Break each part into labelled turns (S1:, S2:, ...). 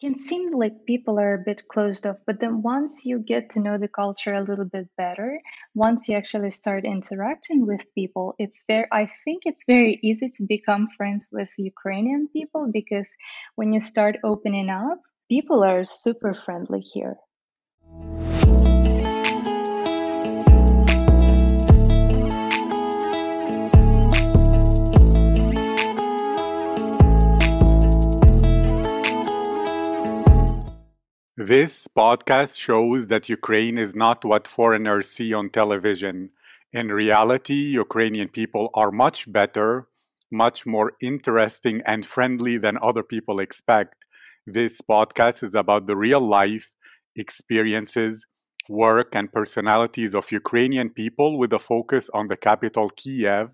S1: can seem like people are a bit closed off, but then once you get to know the culture a little bit better, once you actually start interacting with people, it's very, I think it's very easy to become friends with Ukrainian people because when you start opening up, people are super friendly here.
S2: This podcast shows that Ukraine is not what foreigners see on television. In reality, Ukrainian people are much better, much more interesting and friendly than other people expect. This podcast is about the real life experiences, work, and personalities of Ukrainian people with a focus on the capital, Kiev,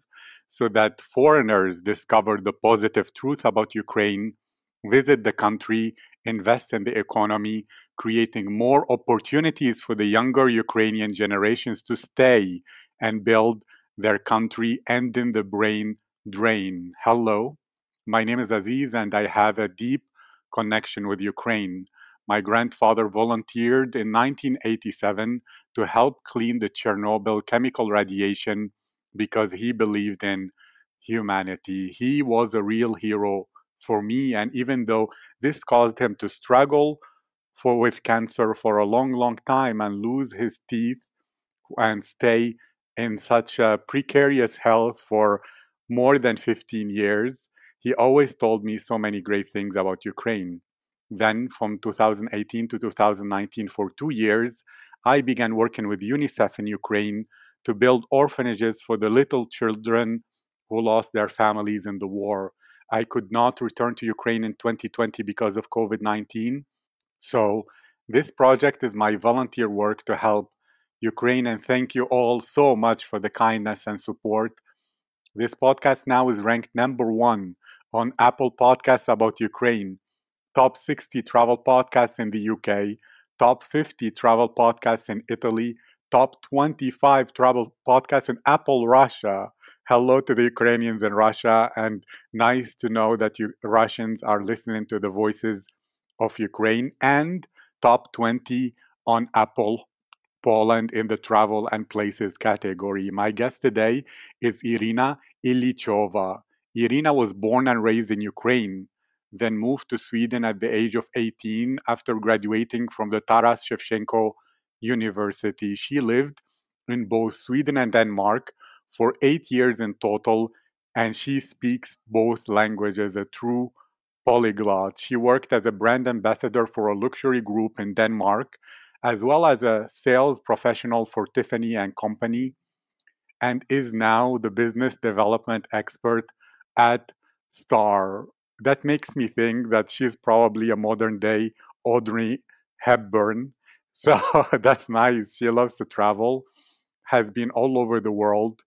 S2: so that foreigners discover the positive truth about Ukraine visit the country, invest in the economy, creating more opportunities for the younger Ukrainian generations to stay and build their country, ending the brain drain. Hello, my name is Aziz, and I have a deep connection with Ukraine. My grandfather volunteered in 1987 to help clean the Chernobyl chemical radiation because he believed in humanity. He was a real hero for me. And even though this caused him to struggle for with cancer for a long, long time and lose his teeth and stay in such a precarious health for more than 15 years, he always told me so many great things about Ukraine. Then, from 2018 to 2019, for two years, I began working with UNICEF in Ukraine to build orphanages for the little children who lost their families in the war. I could not return to Ukraine in 2020 because of COVID 19. So, this project is my volunteer work to help Ukraine, and thank you all so much for the kindness and support. This podcast now is ranked number one on Apple Podcasts about Ukraine, top 60 travel podcasts in the UK, top 50 travel podcasts in Italy, top 25 travel podcasts in Apple Russia. Hello to the Ukrainians in Russia, and nice to know that you Russians are listening to the voices of Ukraine, and top 20 on Apple Poland in the travel and places category. My guest today is Irina Ilichova. Irina was born and raised in Ukraine, then moved to Sweden at the age of 18 after graduating from the Taras Shevchenko University. She lived in both Sweden and Denmark for eight years in total, and she speaks both languages, a true polyglot. She worked as a brand ambassador for a luxury group in Denmark, as well as a sales professional for Tiffany and Company, and is now the business development expert at Star. That makes me think that she's probably a modern day Audrey Hepburn so that's nice. She loves to travel, has been all over the world.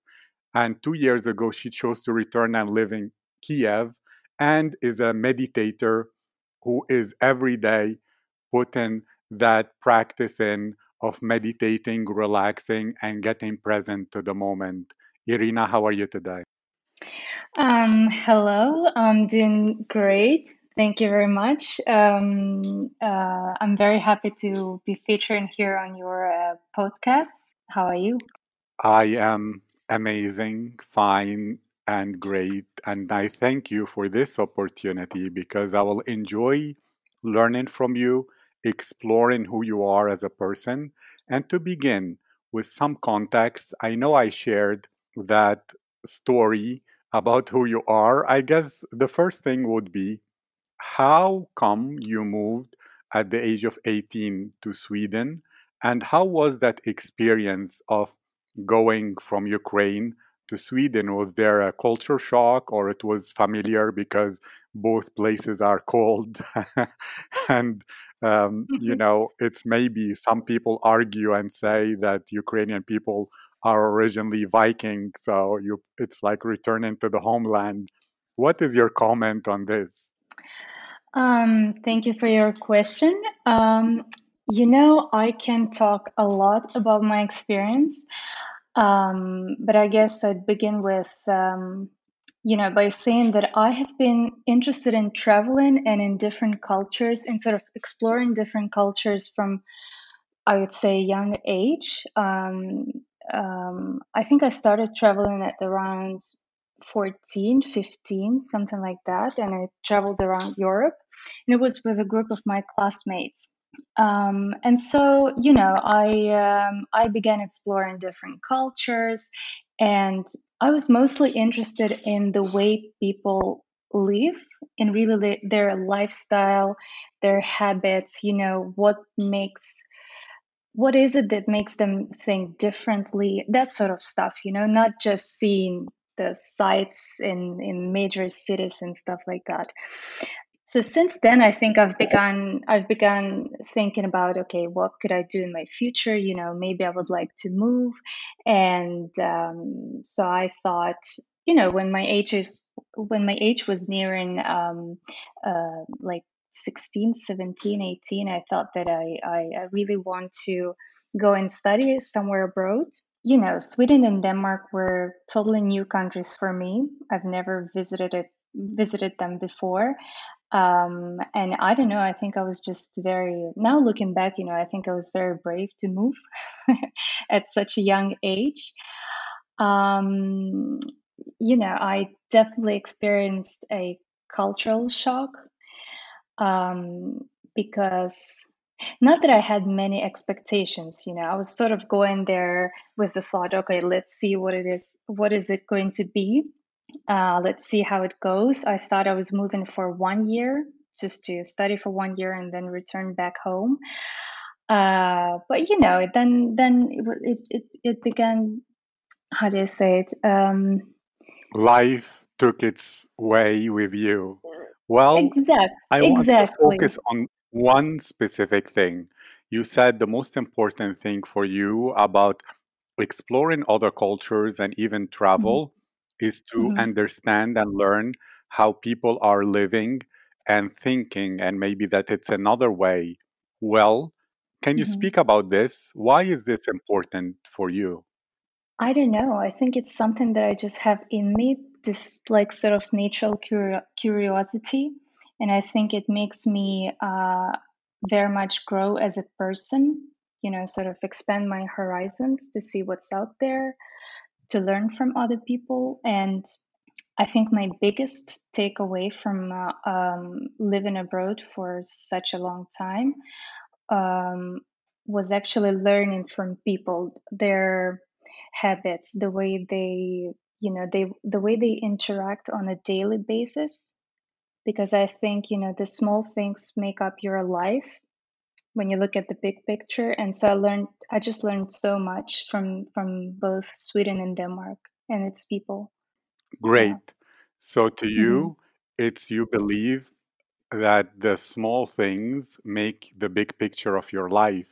S2: And two years ago, she chose to return and live in Kiev and is a meditator who is every day putting that practice in of meditating, relaxing, and getting present to the moment. Irina, how are you today?
S1: Um, hello, I'm doing great. Thank you very much. Um, uh, I'm very happy to be featured here on your uh, podcast. How are you?
S2: I am amazing, fine, and great. And I thank you for this opportunity because I will enjoy learning from you, exploring who you are as a person. And to begin with some context, I know I shared that story about who you are. I guess the first thing would be how come you moved at the age of 18 to Sweden? And how was that experience of going from Ukraine to Sweden? Was there a culture shock or it was familiar because both places are cold? and, um, you know, it's maybe some people argue and say that Ukrainian people are originally Viking. So you, it's like returning to the homeland. What is your comment on this?
S1: Um, thank you for your question. Um, you know, I can talk a lot about my experience, um, but I guess I'd begin with, um, you know, by saying that I have been interested in traveling and in different cultures and sort of exploring different cultures from, I would say, young age. Um, um, I think I started traveling at around 14, 15, something like that. And I traveled around Europe. And it was with a group of my classmates. Um, and so, you know, I um, I began exploring different cultures, and I was mostly interested in the way people live, in really their lifestyle, their habits. You know, what makes what is it that makes them think differently that sort of stuff you know not just seeing the sites in in major cities and stuff like that. So since then i think i've begun i've begun thinking about okay what could i do in my future? You know maybe i would like to move. And um, so i thought you know when my age is when my age was nearing um, uh, like 16 17 18 i thought that I, I i really want to go and study somewhere abroad you know sweden and denmark were totally new countries for me i've never visited it visited them before um, and I don't know, I think I was just very, now looking back, you know, I think I was very brave to move at such a young age. Um, you know, I definitely experienced a cultural shock um, because not that I had many expectations, you know, I was sort of going there with the thought, okay, let's see what it is, what is it going to be? Uh, let's see how it goes. I thought I was moving for one year, just to study for one year and then return back home. Uh, but you know, then then it it it, began. How do you say it? Um,
S2: Life took its way with you. Well,
S1: exact,
S2: I want to
S1: exactly.
S2: focus on one specific thing. You said the most important thing for you about exploring other cultures and even
S1: hmm
S2: travel is to
S1: hmm
S2: understand and learn how people are living and thinking, and maybe that it's another way. Well, can you
S1: hmm
S2: speak about this? Why is this important for you?
S1: I don't know. I think it's something that I just have in me, this like sort of natural curio- curiosity, and I think it makes me uh, very much grow as a person. You know, sort of expand my horizons to see what's out there to learn from other people. And I think my biggest takeaway from uh, um, living abroad for such a long time um, was actually learning from people, their habits, the way they, you know, they the way they interact on a daily basis. Because I think you know the small things make up your life, when you look at the big picture. And so I learned, I just learned so much from from both Sweden and Denmark and its people. Yeah.
S2: Great. So, to
S1: hmm
S2: you, it's you believe that the small things make the big picture of your life.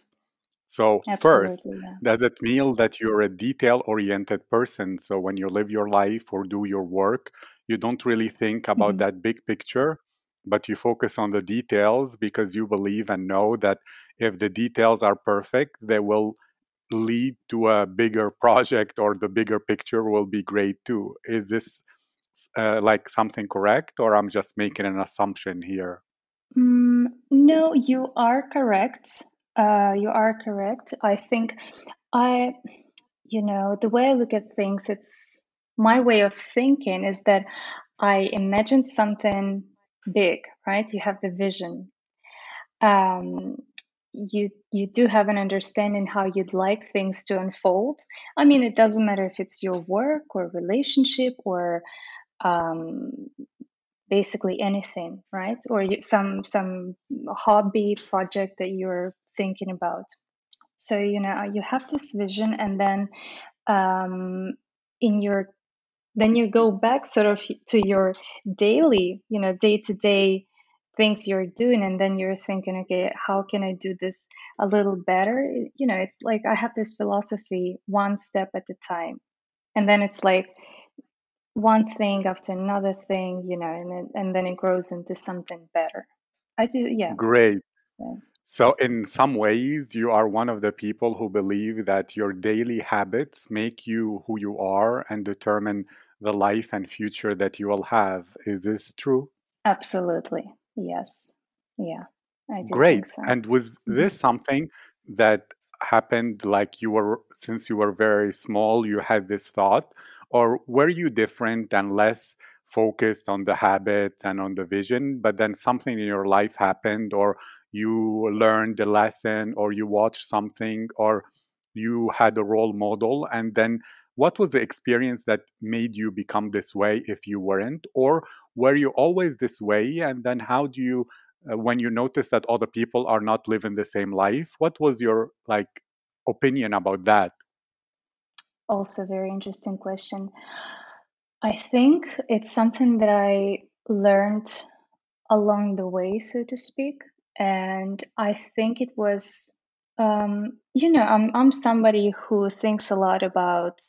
S2: So, first,
S1: Yeah.
S2: does it mean that you're a detail oriented person? So, when you live your life or do your work, you don't really think about
S1: hmm
S2: that big picture, but you focus on the details because you believe and know that if the details are perfect, they will lead to a bigger project or the bigger picture will be great too. Is this uh, like something correct, or I'm just making an assumption here?
S1: Mm, no, you are correct. Uh, you are correct. I think I, you know, the way I look at things, it's my way of thinking is that I imagine something big, right? You have the vision. Um, you you do have an understanding how you'd like things to unfold. I mean, it doesn't matter if it's your work or relationship or um, basically anything, right? Or you, some some hobby project that you're thinking about. So you know you have this vision, and then um, in your then you go back sort of to your daily, you know, day to day things you're doing, and then you're thinking, okay, how can I do this a little better? You know, it's like I have this philosophy, one step at a time, and then it's like one thing after another thing, you know, and then, and then it grows into something better. I do, yeah.
S2: Great.
S1: So,
S2: So, in some ways, you are one of the people who believe that your daily habits make you who you are and determine the life and future that you will have. Is this true?
S1: Absolutely. Yes. Yeah, I do
S2: Great.
S1: think so.
S2: And was
S1: Mhm.
S2: this something that happened like you were, since you were very small, you had this thought? Or were you different and less focused on the habits and on the vision, but then something in your life happened, or you learned a lesson, or you watched something, or you had a role model, and then what was the experience that made you become this way if you weren't? Or were you always this way? And then how do you uh, when you notice that other people are not living the same life what was your like opinion about that
S1: Also, very interesting question. I think it's something that I learned along the way, so to speak. And I think it was, um, you know, I'm I'm somebody who thinks a lot about,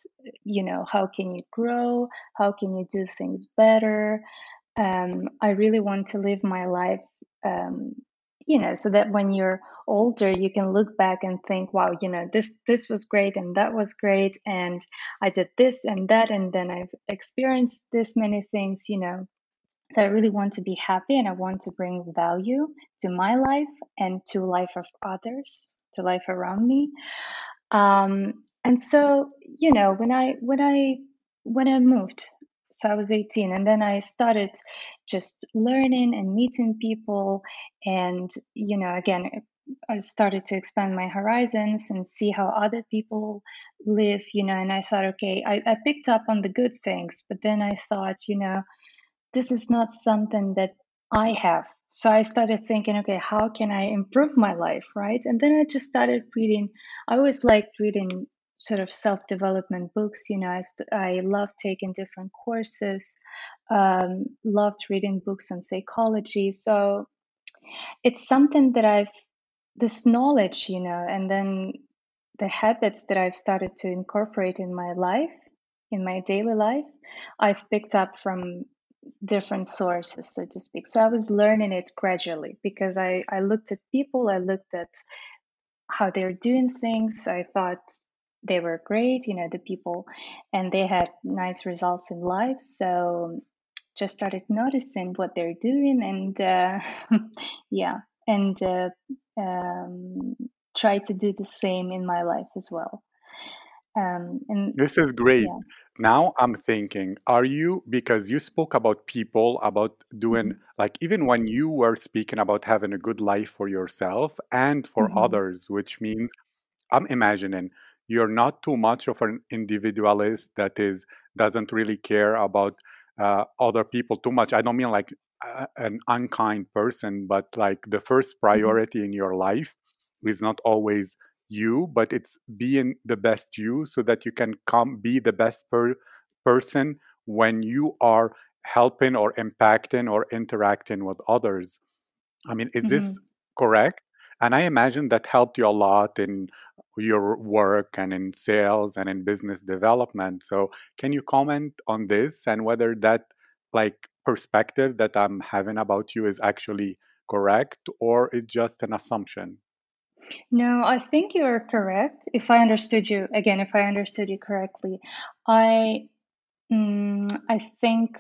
S1: you know, how can you grow, how can you do things better. Um, I really want to live my life, um, you know, so that when you're older, you can look back and think, wow, you know, this this was great and that was great, and I did this and that, and then I've experienced this many things, you know? So I really want to be happy and I want to bring value to my life and to life of others, to life around me. Um, and so, you know, when I when I when I moved, so I was 18 and then I started just learning and meeting people and, you know, again, I started to expand my horizons and see how other people live, you know, and I thought, okay, I, I picked up on the good things, but then I thought, you know, this is not something that I have. So I started thinking, okay, how can I improve my life, right? And then I just started reading. I always liked reading sort of self-development books. You know, I, st- I loved taking different courses, um, loved reading books on psychology. So it's something that I've this knowledge, you know, and then the habits that I've started to incorporate in my life, in my daily life, I've picked up from different sources, so to speak. So I was learning it gradually because I, I looked at people, I looked at how they're doing things. I thought they were great, you know, the people, and they had nice results in life. So just started noticing what they're doing and uh, yeah, and uh, um, try to do the same in my life as well. Um, and
S2: this is great
S1: yeah.
S2: now i'm thinking are you because you spoke about people about doing
S1: hmm
S2: like even when you were speaking about having a good life for yourself and for
S1: hmm
S2: others which means I'm imagining you're not too much of an individualist that is doesn't really care about uh, other people too much. I don't mean like uh, an unkind person, but like the first
S1: hmm
S2: priority in your life is not always you, but it's being the best you, so that you can come be the best per- person when you are helping or impacting or interacting with others. I mean, is this
S1: hmm
S2: correct? And I imagine that helped you a lot in your work and in sales and in business development. So, can you comment on this and whether that like perspective that I'm having about you is actually correct or it's just an assumption?
S1: No, I think you're correct. If I understood you, again, if I understood you correctly, I mm, I think,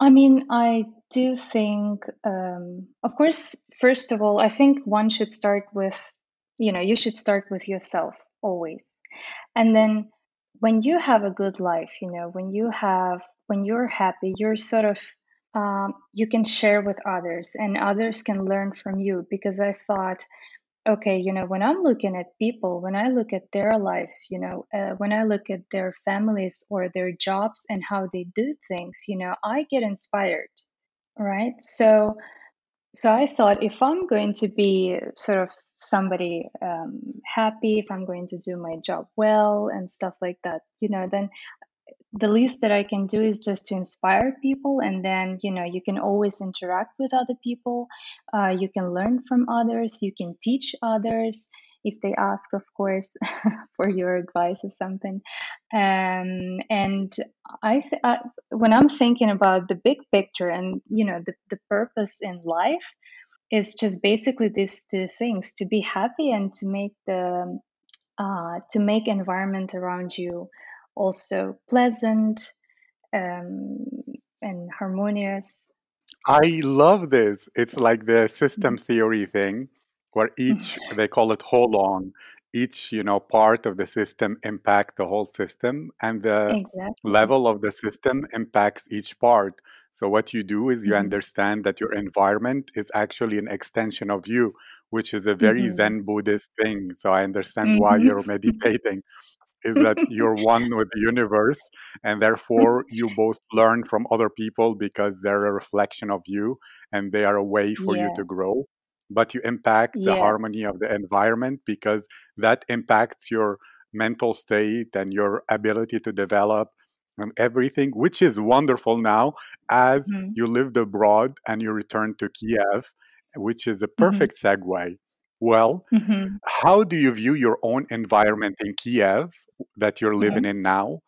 S1: I mean, I do think, um, of course, first of all, I think one should start with, you know, you should start with yourself always. And then when you have a good life, you know, when you have, when you're happy, you're sort of, um, you can share with others and others can learn from you because I thought, Okay, you know, when I'm looking at people, when I look at their lives, you know, uh, when I look at their families or their jobs and how they do things, you know, I get inspired, right? So, so I thought if I'm going to be sort of somebody um, happy, if I'm going to do my job well and stuff like that, you know, then the least that I can do is just to inspire people, and then you know you can always interact with other people. Uh, you can learn from others. You can teach others if they ask, of course, for your advice or something. Um, and I, th- I, when I'm thinking about the big picture and you know the the purpose in life is just basically these two things: to be happy and to make the uh, to make environment around you also pleasant um, and harmonious.
S2: I love this. It's like the system theory thing where each they call it holon each you know part of the system impact the whole system and the
S1: Exactly.
S2: level of the system impacts each part. So what you do is you
S1: hmm
S2: understand that your environment is actually an extension of you which is a very
S1: hmm
S2: zen buddhist thing. So i understand why
S1: hmm
S2: you're meditating is that you're one with the universe and therefore you both learn from other people because they're a reflection of you and they are a way for you to grow. But you impact the harmony of the environment because that impacts your mental state and your ability to develop and everything which is wonderful now as
S1: hmm
S2: you lived abroad and you returned to kiev which is a
S1: hmm
S2: perfect segue well
S1: hmm
S2: how do you view your own environment in Kiev that you're
S1: Yeah.
S2: living in now?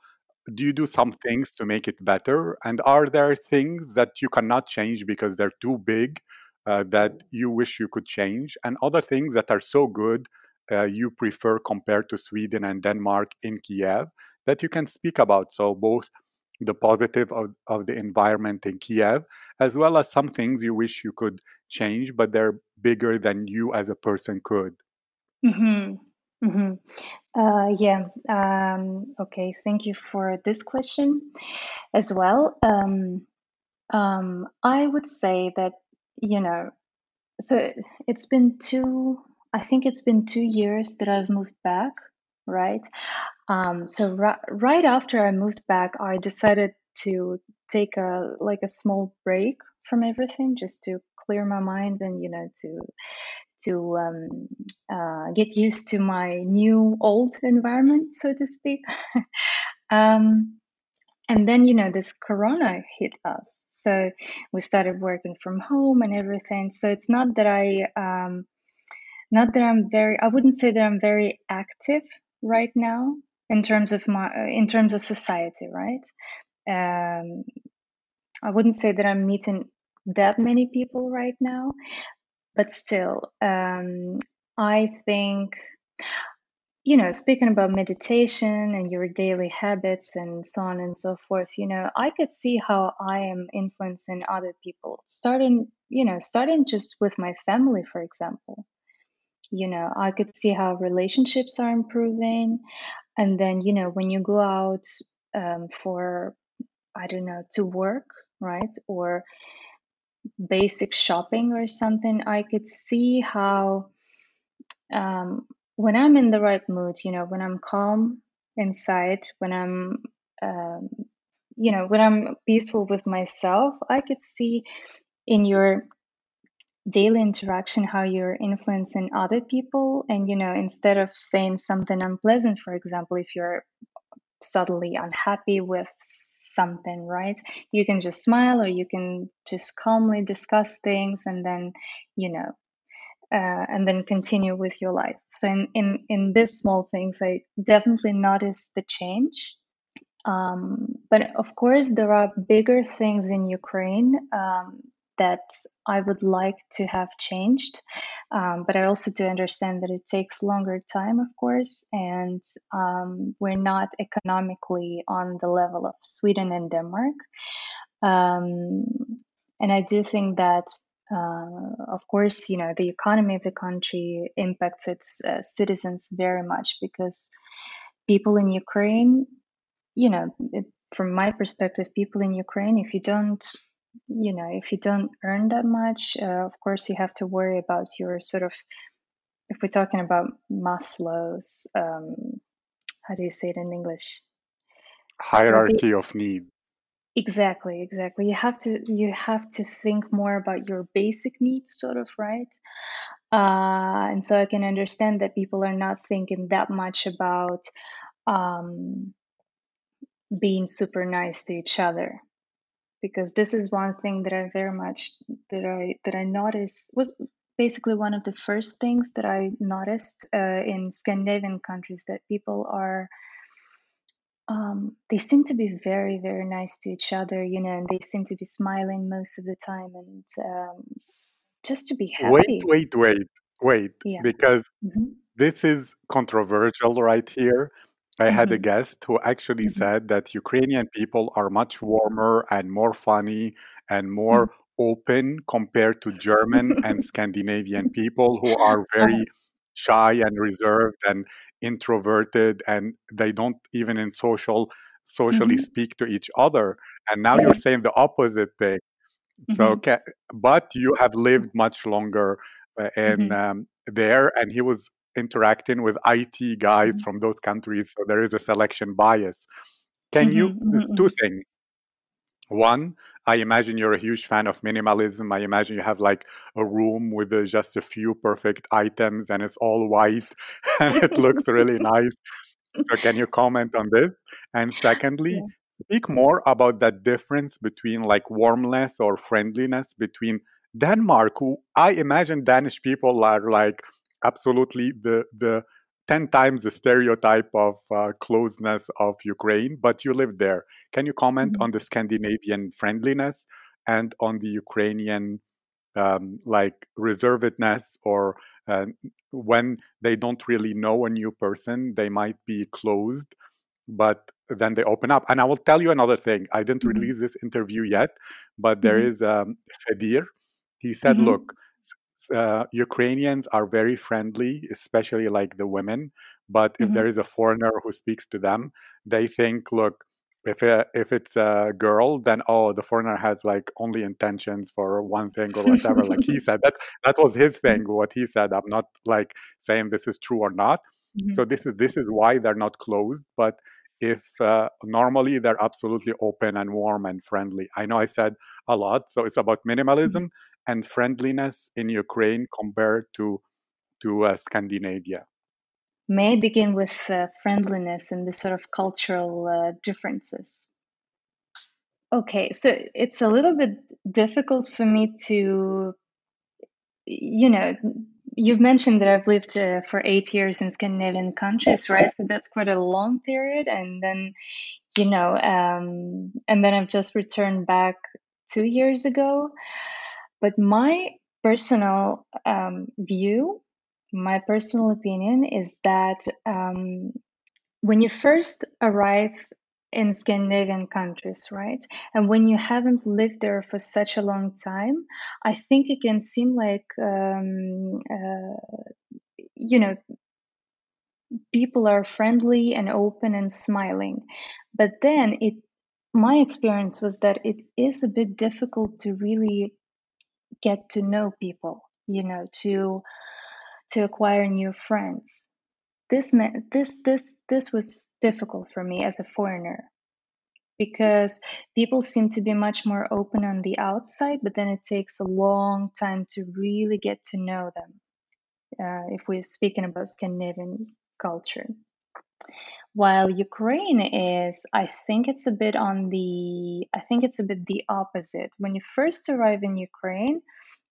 S2: Do you do some things to make it better? And are there things that you cannot change because they're too big uh, that you wish you could change? And other things that are so good uh, you prefer compared to Sweden and Denmark in Kiev that you can speak about? So, both the positive of, of the environment in Kiev, as well as some things you wish you could change, but they're bigger than you as a person could.
S1: Mm-hmm. Mm-hmm. Uh, yeah. Um, okay. Thank you for this question as well. Um, um, I would say that, you know, so it's been two, I think it's been two years that I've moved back, right? Um, so ri- right after I moved back, I decided to take a like a small break from everything just to clear my mind and, you know, to to um, uh, get used to my new old environment, so to speak. um, and then, you know, this corona hit us. So we started working from home and everything. So it's not that I, um, not that I'm very, I wouldn't say that I'm very active right now in terms of my, uh, in terms of society, right? Um, I wouldn't say that I'm meeting that many people right now, but still, um, I think you know, speaking about meditation and your daily habits and so on and so forth, you know, I could see how I am influencing other people, starting, you know, starting just with my family, for example. You know, I could see how relationships are improving. And then, you know, when you go out um, for, I don't know, to work, right? Or basic shopping or something, I could see how um, when I'm in the right mood, you know, when I'm calm inside, when I'm, um, you know, when I'm peaceful with myself, I could see in your daily interaction how you're influencing other people. And, you know, instead of saying something unpleasant, for example, if you're suddenly unhappy with something, right? You can just smile or you can just calmly discuss things and then, you know, uh, and then continue with your life. So in in in these small things, I definitely noticed the change. Um, but of course, there are bigger things in Ukraine um, that I would like to have changed. Um, but I also do understand that it takes longer time, of course, and um, we're not economically on the level of Sweden and Denmark. Um, and I do think that, uh, of course, you know, the economy of the country impacts its uh, citizens very much because people in Ukraine, you know, it, from my perspective, people in Ukraine, if you don't, you know, if you don't earn that much, uh, of course, you have to worry about your sort of, if we're talking about Maslow's, um, how do you say it in English?
S2: Hierarchy of need.
S1: Exactly, exactly. You have to you have to think more about your basic needs, sort of, right? Uh, and so I can understand that people are not thinking that much about um, being super nice to each other, because this is one thing that I very much that I that I noticed was basically one of the first things that I noticed uh, in Scandinavian countries that people are um, they seem to be very, very nice to each other, you know, and they seem to be smiling most of the time and um, just to be
S2: Wait,
S1: happy.
S2: wait, wait, wait,
S1: Yeah.
S2: because
S1: hmm
S2: this is controversial right here. I had a guest who actually
S1: Mhm.
S2: said that Ukrainian people are much warmer and more funny and more open compared to German and Scandinavian people who are very shy and reserved and introverted and they don't even in social socially
S1: Mhm.
S2: speak to each other. And now you're saying the opposite thing. So,
S1: Mhm.
S2: ca- but you have lived much longer uh, in
S1: Mhm.
S2: um, there, and he was interacting with IT guys
S1: Mhm.
S2: from those countries, so there is a selection bias. Can you?
S1: Mhm.
S2: There's
S1: Mhm.
S2: two things. One, I imagine you're a huge fan of minimalism. I imagine you have like a room with uh, just a few perfect items and it's all white and it looks really nice. So, can you comment on this? And secondly,
S1: Yeah.
S2: speak more about that difference between like warmness or friendliness between Denmark, who I imagine Danish people are like absolutely the the 10 times the stereotype of uh, closeness of Ukraine, but you live there. Can you comment
S1: Mhm.
S2: on the Scandinavian friendliness and on the Ukrainian um, like reservedness or uh, when they don't really know a new person, they might be closed, but then they open up. And I will tell you another thing. I didn't
S1: Mhm.
S2: release this interview yet, but there
S1: Mhm.
S2: is um, Fedir. He said,
S1: Mhm.
S2: look, uh, Ukrainians are very friendly, especially like the women. But if there is a foreigner who speaks to them, they think, look, if uh, if it's a girl, then oh, the foreigner has like only intentions for one thing or whatever. like he said, that that was his thing. What he said, I'm not like saying this is true or not.
S1: Mhm.
S2: So this is this is why they're not closed. But if uh, normally they're absolutely open and warm and friendly. I know I said a lot, so it's about
S1: Mhm.
S2: minimalism and friendliness in Ukraine compared to to uh, Scandinavia.
S1: May I begin with uh, friendliness and the sort of cultural uh, differences? Okay, so it's a little bit difficult for me to, you know, you've mentioned that I've lived uh, for eight years in Scandinavian countries, right? So that's quite a long period. And then, you know, um, and then I've just returned back two years ago. But my personal um, view, my personal opinion is that um, when you first arrive in Scandinavian countries, right? And when you haven't lived there for such a long time, I think it can seem like, um, uh, you know, people are friendly and open and smiling. But then it, my experience was that it is a bit difficult to really get to know people, you know, to to acquire new friends. This meant this this this was difficult for me as a foreigner because people seem to be much more open on the outside, but then it takes a long time to really get to know them. Uh, if we're speaking about Scandinavian culture, while Ukraine is, I think it's a bit on the, I think it's a bit the opposite. When you first arrive in Ukraine,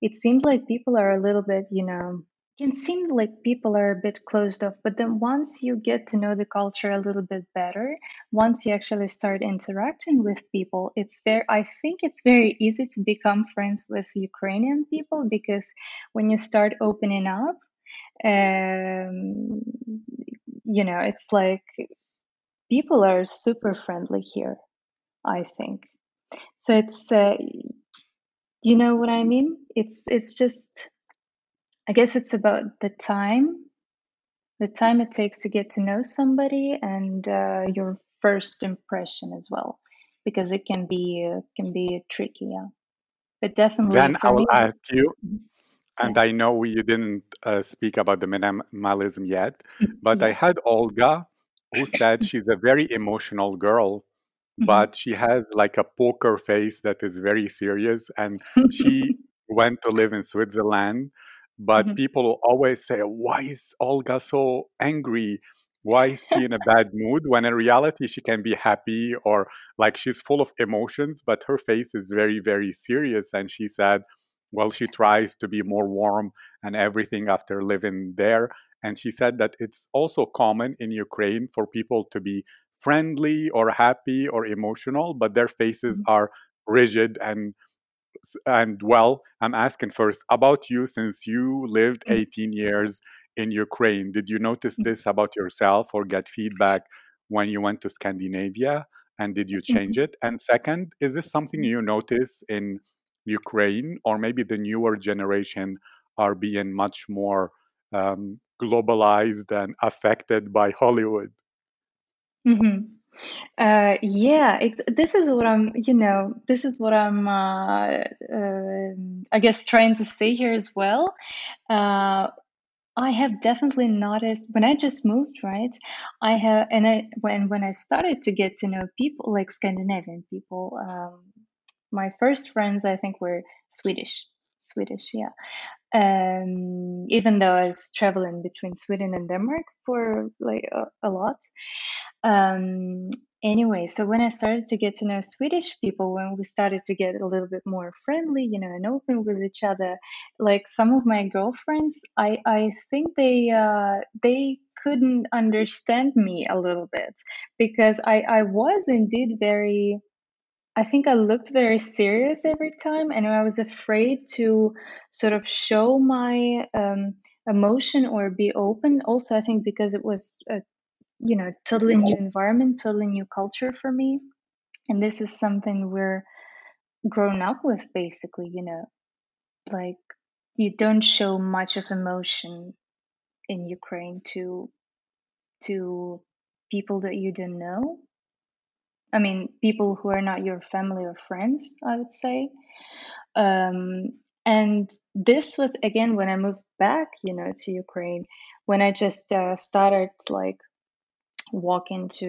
S1: it seems like people are a little bit, you know, can seem like people are a bit closed off but then once you get to know the culture a little bit better once you actually start interacting with people it's very i think it's very easy to become friends with ukrainian people because when you start opening up um, you know it's like people are super friendly here i think so it's uh, you know what i mean it's it's just I guess it's about the time, the time it takes to get to know somebody, and uh, your first impression as well, because it can be uh, can be tricky. Yeah, but definitely
S2: Then I
S1: for me,
S2: will ask you,
S1: Mhm.
S2: And I know you didn't uh, speak about the minimalism yet, but I had Olga who said she's a very emotional girl,
S1: Mhm.
S2: but she has like a poker face that is very serious, and she went to live in Switzerland. But
S1: Mhm.
S2: people always say, Why is Olga so angry? Why is she in a bad mood? When in reality, she can be happy or like she's full of emotions, but her face is very, very serious. And she said, well, she tries to be more warm and everything after living there. And she said that it's also common in Ukraine for people to be friendly or happy or emotional, but their faces
S1: Mhm.
S2: are rigid and and well, I'm asking first about you since you lived
S1: Mhm.
S2: 18 years in Ukraine. Did you notice
S1: Mhm.
S2: this about yourself or get feedback when you went to Scandinavia? And did you change it? And second, is this something you notice in Ukraine, or maybe the newer generation are being much more um, globalized and affected by Hollywood?
S1: hmm Uh, yeah, ex- this is what I'm, you know, this is what I'm, uh, um I guess, trying to say here as well. Uh, I have definitely noticed when I just moved, right? I have, and I when when I started to get to know people like Scandinavian people, um, my first friends I think were Swedish, Swedish, yeah. Um, even though I was traveling between Sweden and Denmark for like a, a lot. Um, anyway, so when I started to get to know Swedish people, when we started to get a little bit more friendly, you know, and open with each other, like some of my girlfriends, I I think they uh they couldn't understand me a little bit because I I was indeed very I think I looked very serious every time, and I was afraid to sort of show my um, emotion or be open. Also, I think because it was a you know totally new environment, totally new culture for me, and this is something we're grown up with, basically. You know, like you don't show much of emotion in Ukraine to to people that you don't know. I mean, people who are not your family or friends, I would say. Um, and this was again when I moved back, you know, to Ukraine, when I just uh, started like walking to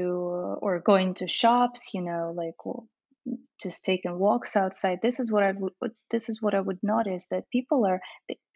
S1: or going to shops, you know, like just taking walks outside. This is what I would. This is what I would notice that people are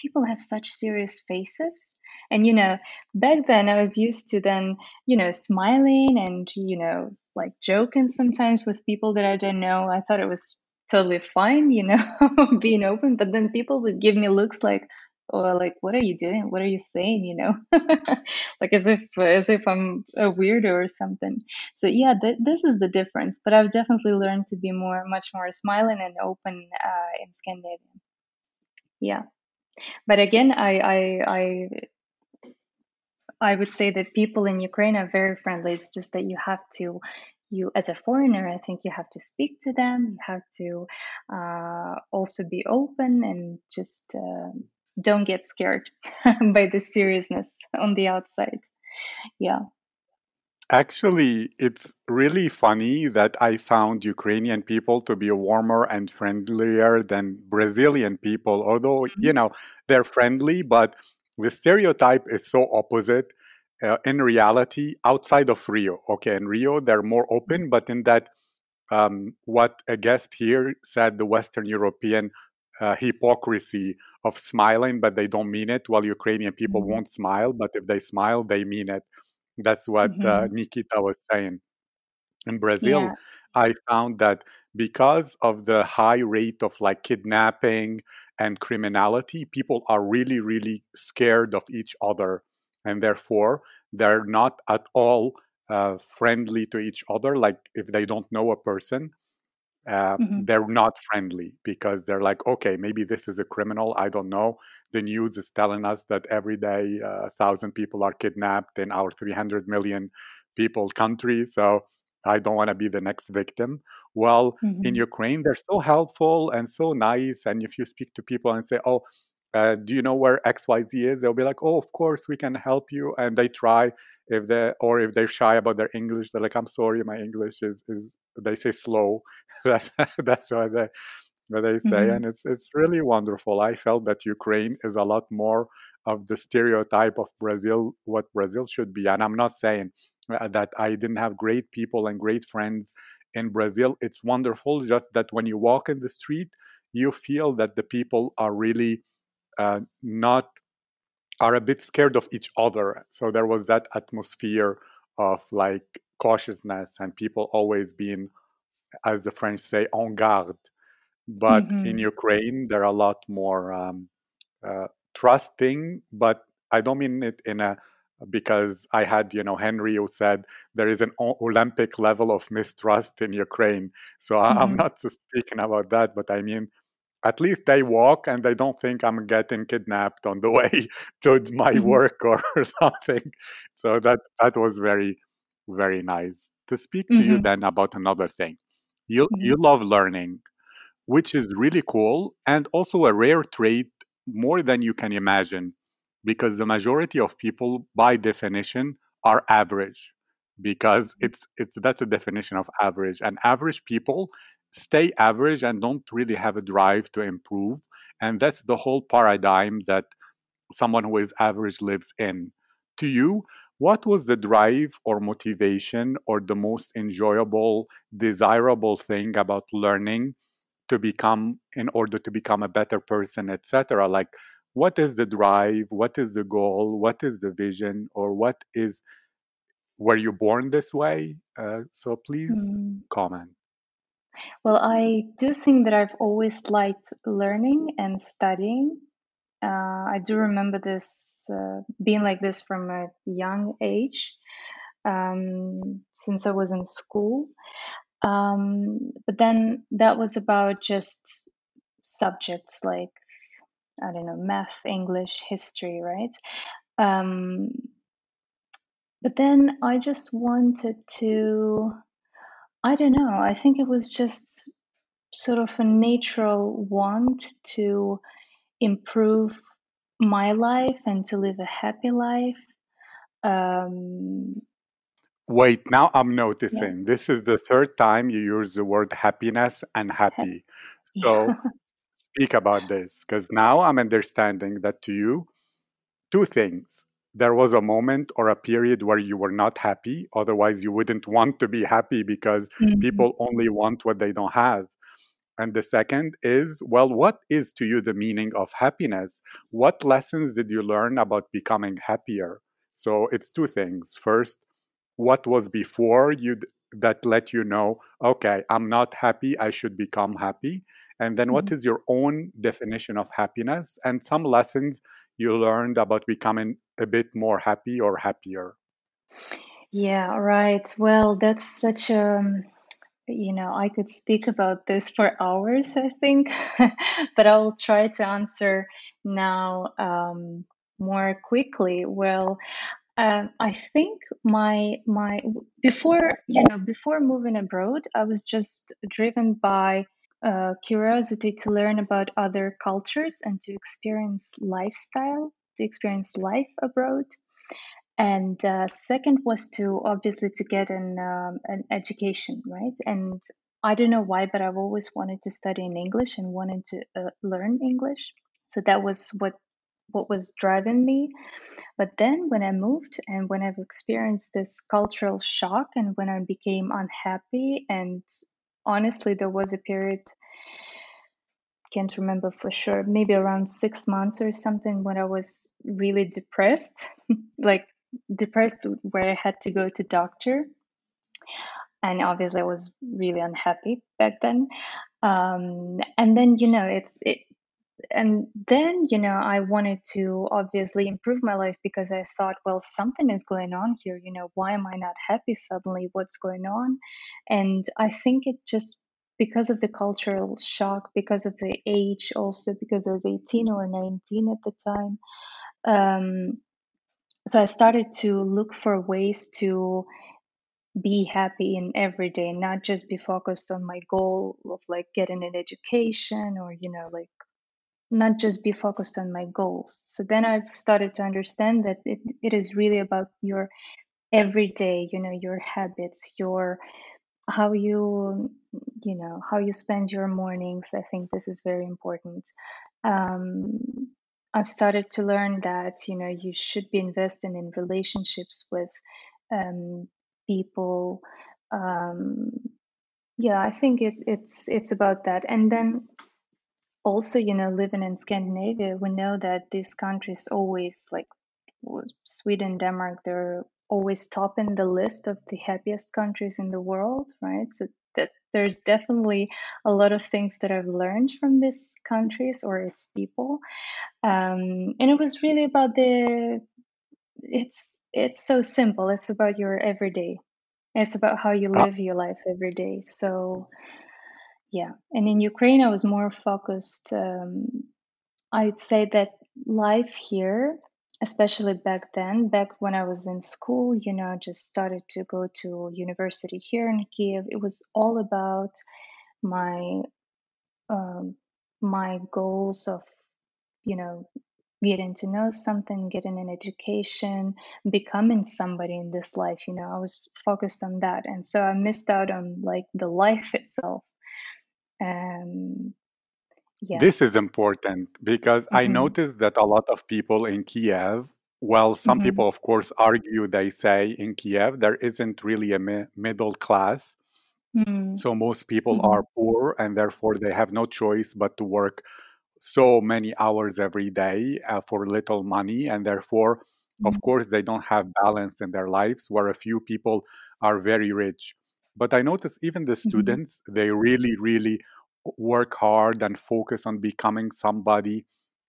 S1: people have such serious faces, and you know, back then I was used to then you know smiling and you know like joking sometimes with people that I don't know. I thought it was totally fine, you know, being open, but then people would give me looks like. Or like, what are you doing? What are you saying? You know, like as if as if I'm a weirdo or something. So yeah, th- this is the difference. But I've definitely learned to be more, much more smiling and open uh, in Scandinavia. Yeah, but again, I, I, I, I would say that people in Ukraine are very friendly. It's just that you have to, you as a foreigner, I think you have to speak to them. You have to uh, also be open and just uh, don't get scared by the seriousness on the outside. Yeah.
S2: Actually, it's really funny that I found Ukrainian people to be warmer and friendlier than Brazilian people, although, you know, they're friendly, but the stereotype is so opposite. Uh, in reality, outside of Rio, okay, in Rio, they're more open, but in that, um, what a guest here said, the Western European uh, hypocrisy of smiling, but they don't mean it, while Ukrainian people
S1: Mhm.
S2: won't smile, but if they smile, they mean it. That's what uh,
S1: Mhm.
S2: Nikita was saying. In Brazil,
S1: Yeah.
S2: I found that because of the high rate of like kidnapping and criminality, people are really, really scared of each other. And therefore, they're not at all uh, friendly to each other. Like if they don't know a person, uh,
S1: Mhm.
S2: they're not friendly because they're like, okay, maybe this is a criminal. I don't know. The news is telling us that every day uh, a thousand people are kidnapped in our 300 million people country. So I don't want to be the next victim. Well, in
S1: Mhm.
S2: Ukraine, they're so helpful and so nice. And if you speak to people and say, oh, uh, do you know where XYZ is? They'll be like, oh, of course, we can help you. And they try if they or if they're shy about their English, they're like, I'm sorry, my English is is they say slow. that's that's what they what they say, and
S1: Mhm.
S2: it's it's really wonderful. I felt that Ukraine is a lot more of the stereotype of Brazil, what Brazil should be. And I'm not saying uh, that I didn't have great people and great friends in Brazil. It's wonderful, just that when you walk in the street, you feel that the people are really not are a bit scared of each other. So there was that atmosphere of like cautiousness and people always being, as the French say, en garde. But in
S1: Mhm.
S2: Ukraine, they're a lot more um, uh, trusting, but I don't mean it in a because I had, you know, Henry who said there is an o- Olympic level of mistrust in Ukraine. So I, I'm not speaking about that, but I mean at least they walk and they don't think I'm getting kidnapped on the way to my
S1: Mhm.
S2: work or something. So that that was very Very nice. To speak to you
S1: hmm
S2: then about another thing. You
S1: hmm
S2: you love learning, which is really cool and also a rare trait more than you can imagine because the majority of people by definition are average because it's it's that's the definition of average and average people stay average and don't really have a drive to improve. And that's the whole paradigm that someone who is average lives in. To you what was the drive or motivation or the most enjoyable desirable thing about learning to become in order to become a better person etc like what is the drive? What is the goal? What is the vision? Or what is were you born this way? Uh, so please
S1: mm.
S2: comment
S1: Well, I do think that I've always liked learning and studying. Uh, I do remember this uh, being like this from a young age, um, since I was in school. Um, but then that was about just subjects like, I don't know, math, English, history, right? Um, but then I just wanted to, I don't know, I think it was just sort of a natural want to improve my life and to live a happy life. Um,
S2: wait now i'm
S1: yeah,
S2: noticing. This is the third time you use the word happiness and
S1: ha-
S2: happy.
S1: Yeah.
S2: so speak about this because now i'm understanding that to you two things there was a moment or a period where you were not happy otherwise you wouldn't want to be happy because
S1: Mhm,
S2: people only want what they don't have And the second is, well, what is to you the meaning of happiness? What lessons did you learn about becoming happier? So it's two things. First, what was before you that let you know, okay, I'm not happy, I should become happy? And then what
S1: mhm.
S2: is your own definition of happiness and some lessons you learned about becoming a bit more happy or happier?
S1: Yeah, right. Well, that's such a, you know, I could speak about this for hours, I think, but I will try to answer now um, more quickly. Well, um, I think my my before you know before moving abroad, I was just driven by uh, curiosity to learn about other cultures and to experience lifestyle, to experience life abroad. And uh, second was to obviously to get an um, an education, right? And I don't know why, but I've always wanted to study in English and wanted to uh, learn English. So that was what what was driving me. But then when I moved and when I've experienced this cultural shock and when I became unhappy and honestly there was a period can't remember for sure maybe around 6 months or something when I was really depressed like depressed where I had to go to doctor. And obviously I was really unhappy back then. Um, and then you know it's it, and then you know i wanted to obviously improve my life because i thought well something is going on here you know why am i not happy suddenly? What's going on? And i think it just because of the cultural shock because of the age also because i was 18 or 19 at the time um, so i started to look for ways to be happy in every day not just be focused on my goal of like getting an education or you know like not just be focused on my goals. So then I've started to understand that it, it is really about your everyday, you know, your habits, your how you you know how you spend your mornings. I think this is very important. Um, I've started to learn that you know you should be investing in relationships with um, people. Um, yeah, I think it, it's it's about that. And then also, you know, living in Scandinavia, we know that these countries always, like Sweden, Denmark, they're always top in the list of the happiest countries in the world, right? So that there's definitely a lot of things that I've learned from these countries or its people. Um, and it was really about the, it's it's so simple. It's about your everyday. It's about how you
S2: Uh,
S1: live your life every day. So yeah, and in Ukraine, I was more focused. Um, I'd say that life here. Especially back then, back when I was in school, you know, just started to go to university here in Kiev. It was all about my um, my goals of, you know, getting to know something, getting an education, becoming somebody in this life. You know, I was focused on that, and so I missed out on like the life itself. Um,
S2: This is important because I
S1: Mm-hmm.
S2: noticed that a lot of people in Kiev, well, some
S1: Mm-hmm.
S2: people, of course, argue, they say in Kiev there isn't really a mi- middle class. So most people
S1: Mm-hmm.
S2: are poor and therefore they have no choice but to work so many hours every day uh, for little money and therefore of course they don't have balance in their lives where a few people are very rich but i notice even the
S1: Mm-hmm.
S2: students they really really work hard and focus on becoming somebody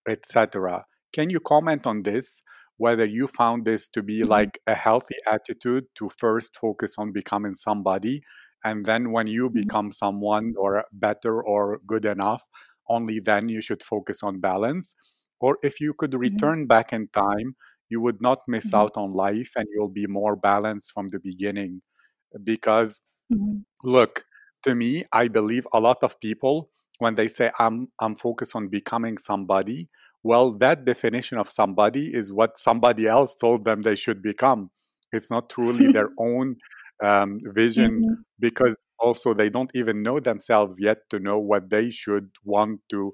S2: etc can you comment on this whether you found this to be
S1: Mm-hmm.
S2: like a healthy attitude to first focus on becoming somebody and then when you
S1: Mm-hmm.
S2: become someone or better or good enough only then you should focus on balance. Or if you could
S1: Mm-hmm.
S2: return back in time, you would not miss out on life and you'll be more balanced from the beginning. Because. Look, to me, I believe a lot of people, when they say I'm I'm focused on becoming somebody, well, that definition of somebody is what somebody else told them they should become. It's not truly their own um, vision
S1: Mm-hmm.
S2: because also they don't even know themselves yet to know what they should want to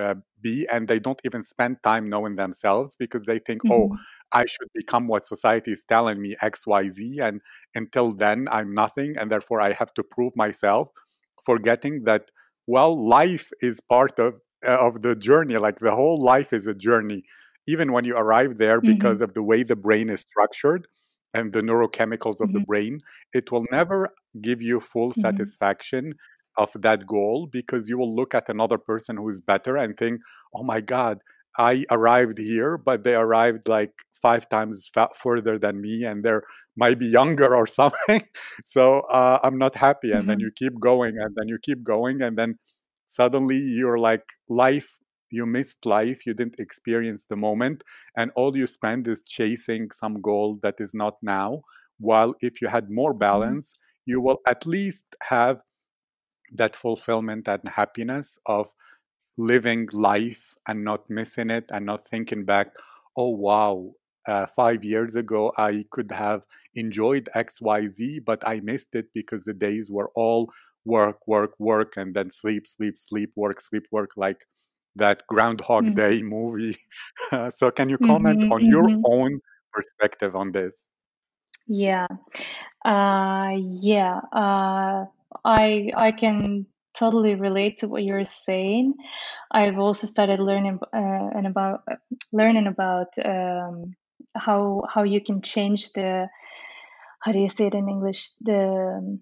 S2: uh, be, and they don't even spend time knowing themselves because they think, oh,
S1: Mm-hmm.
S2: I should become what society is telling me X, Y, Z, and until then i'm nothing and therefore i have to prove myself forgetting that well life is part of uh, of the journey like the whole life is a journey even when you arrive there
S1: Mm-hmm.
S2: because of the way the brain is structured and the neurochemicals of the
S1: Mm-hmm.
S2: brain it will never give you full
S1: Mm-hmm.
S2: satisfaction of that goal because you will look at another person who is better and think oh my god i arrived here but they arrived like five times fa- further than me and they're might be younger or something. so uh, I'm not happy. And then
S1: Mm-hmm.
S2: you keep going and then you keep going. And then suddenly you're like, life, you missed life. You didn't experience the moment. And all you spend is chasing some goal that is not now. While if you had more
S1: Mm-hmm.
S2: balance, you will at least have that fulfillment and happiness of living life and not missing it and not thinking back, oh, wow, uh, five years ago I could have enjoyed XYZ, but I missed it because the days were all work, work, work, and then sleep, sleep, sleep, work, sleep, work, like that Groundhog
S1: Mm-hmm.
S2: Day movie. so, can you comment
S1: Mm-hmm.
S2: on your
S1: Mm-hmm.
S2: own perspective on this?
S1: Yeah. Uh, yeah. Uh, I I can totally relate to what you're saying. I've also started learning uh, and about learning about um, how how you can change the how do you say it in English the um,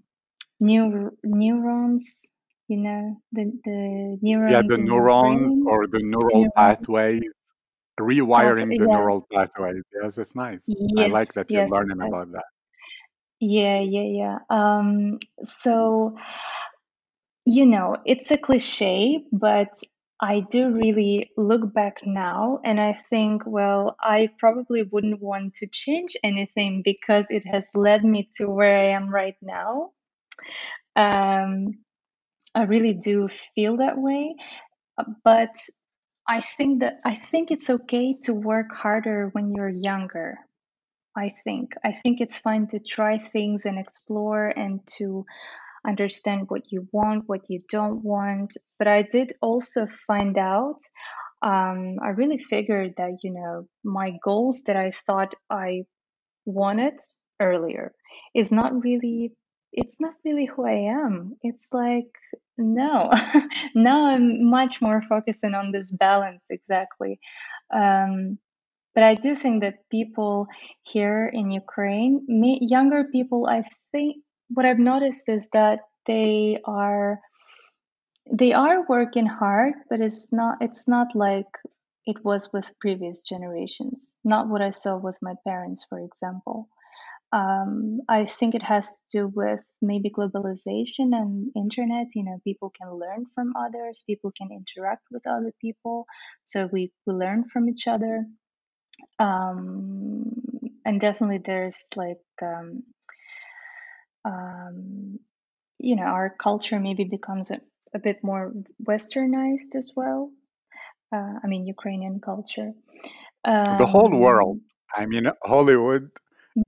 S1: neur neurons. You know the the neurons Yeah, the
S2: neurons
S1: brain.
S2: or the neural
S1: Neurons.
S2: pathways,
S1: Path.
S2: rewiring the
S1: Yeah.
S2: neural pathways. Yes, it's nice. I like
S1: Yes.
S2: that you're
S1: Yes.
S2: learning
S1: Exactly.
S2: about that.
S1: Yeah. Yeah. Yeah. Um. So. You know, it's a cliche, but I do really look back now and I think, well, I probably wouldn't want to change anything because it has led me to where I am right now. Um, I really do feel that way, uh, but I think that I think it's okay to work harder when you're younger. I think. I think it's fine to try things and explore and to understand what you want, what you don't want. But I did also find out, um, I really figured that, you know, my goals that I thought I wanted earlier is not really, it's not really who I am. It's like, no, now I'm much more focusing on this balance exactly. Um, but I do think that people here in Ukraine, me, younger people, I think what I've noticed is that they are they are working hard, but it's not it's not like it was with previous generations. Not what I saw with my parents, for example. Um, I think it has to do with maybe globalization and internet. You know, people can learn from others, people can interact with other people, so we, we learn from each other um, and definitely there's like um, um, you know our culture maybe becomes a, a bit more westernized as well uh, i mean ukrainian culture
S2: the whole world
S1: um,
S2: i mean hollywood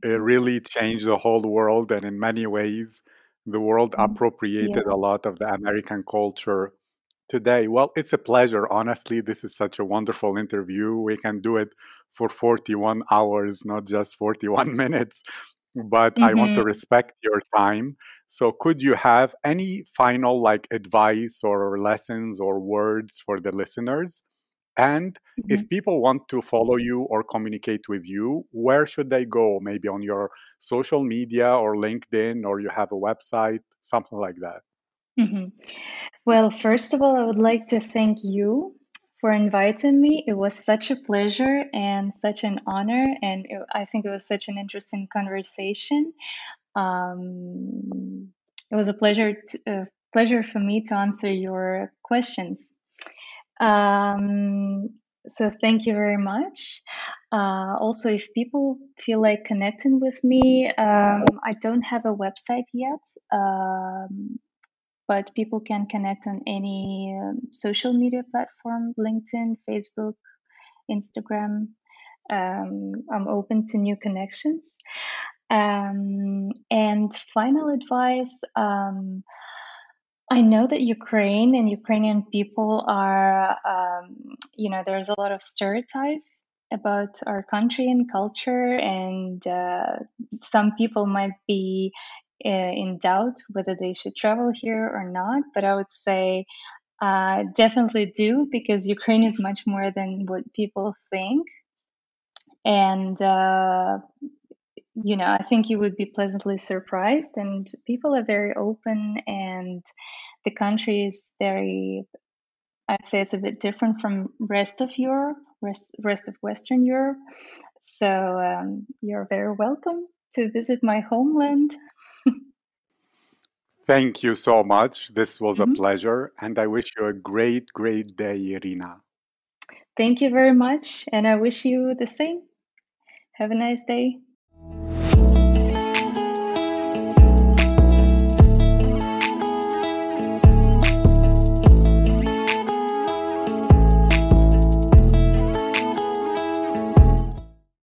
S2: it
S1: mhm,
S2: really changed the whole world and in many ways the world
S1: mhm.
S2: appropriated
S1: yeah
S2: a lot of the american culture today. Well, it's a pleasure. Honestly, this is such a wonderful interview. We can do it for 41 hours, not just 41 minutes. But I want to
S1: hmm
S2: respect your time. So, could you have any final like advice or lessons or words for the listeners? And if people want to follow you or communicate with you, where should they go? Maybe on your social media or LinkedIn, or you have a website, something like that.
S1: hmm Well, first of all, I would like to thank you for inviting me. It was such a pleasure and such an honor, and it, I think it was such an interesting conversation. Um, it was a pleasure to, uh, pleasure for me to answer your questions. Um, so thank you very much. Uh, also, if people feel like connecting with me, um, I don't have a website yet. Um, but people can connect on any um, social media platform LinkedIn, Facebook, Instagram. Um, I'm open to new connections. Um, and final advice um, I know that Ukraine and Ukrainian people are, um, you know, there's a lot of stereotypes about our country and culture, and uh, some people might be in doubt whether they should travel here or not. But I would say uh, definitely do because Ukraine is much more than what people think. And uh, you know, I think you would be pleasantly surprised, and people are very open, and the country is very, I'd say it's a bit different from rest of Europe, rest, rest of Western Europe. So um, you're very welcome to visit my homeland.
S2: Thank you so much. This was a
S1: Mhm.
S2: pleasure, and I wish you a great, great day, Irina.
S1: Thank you very much, and I wish you the same. Have a nice day.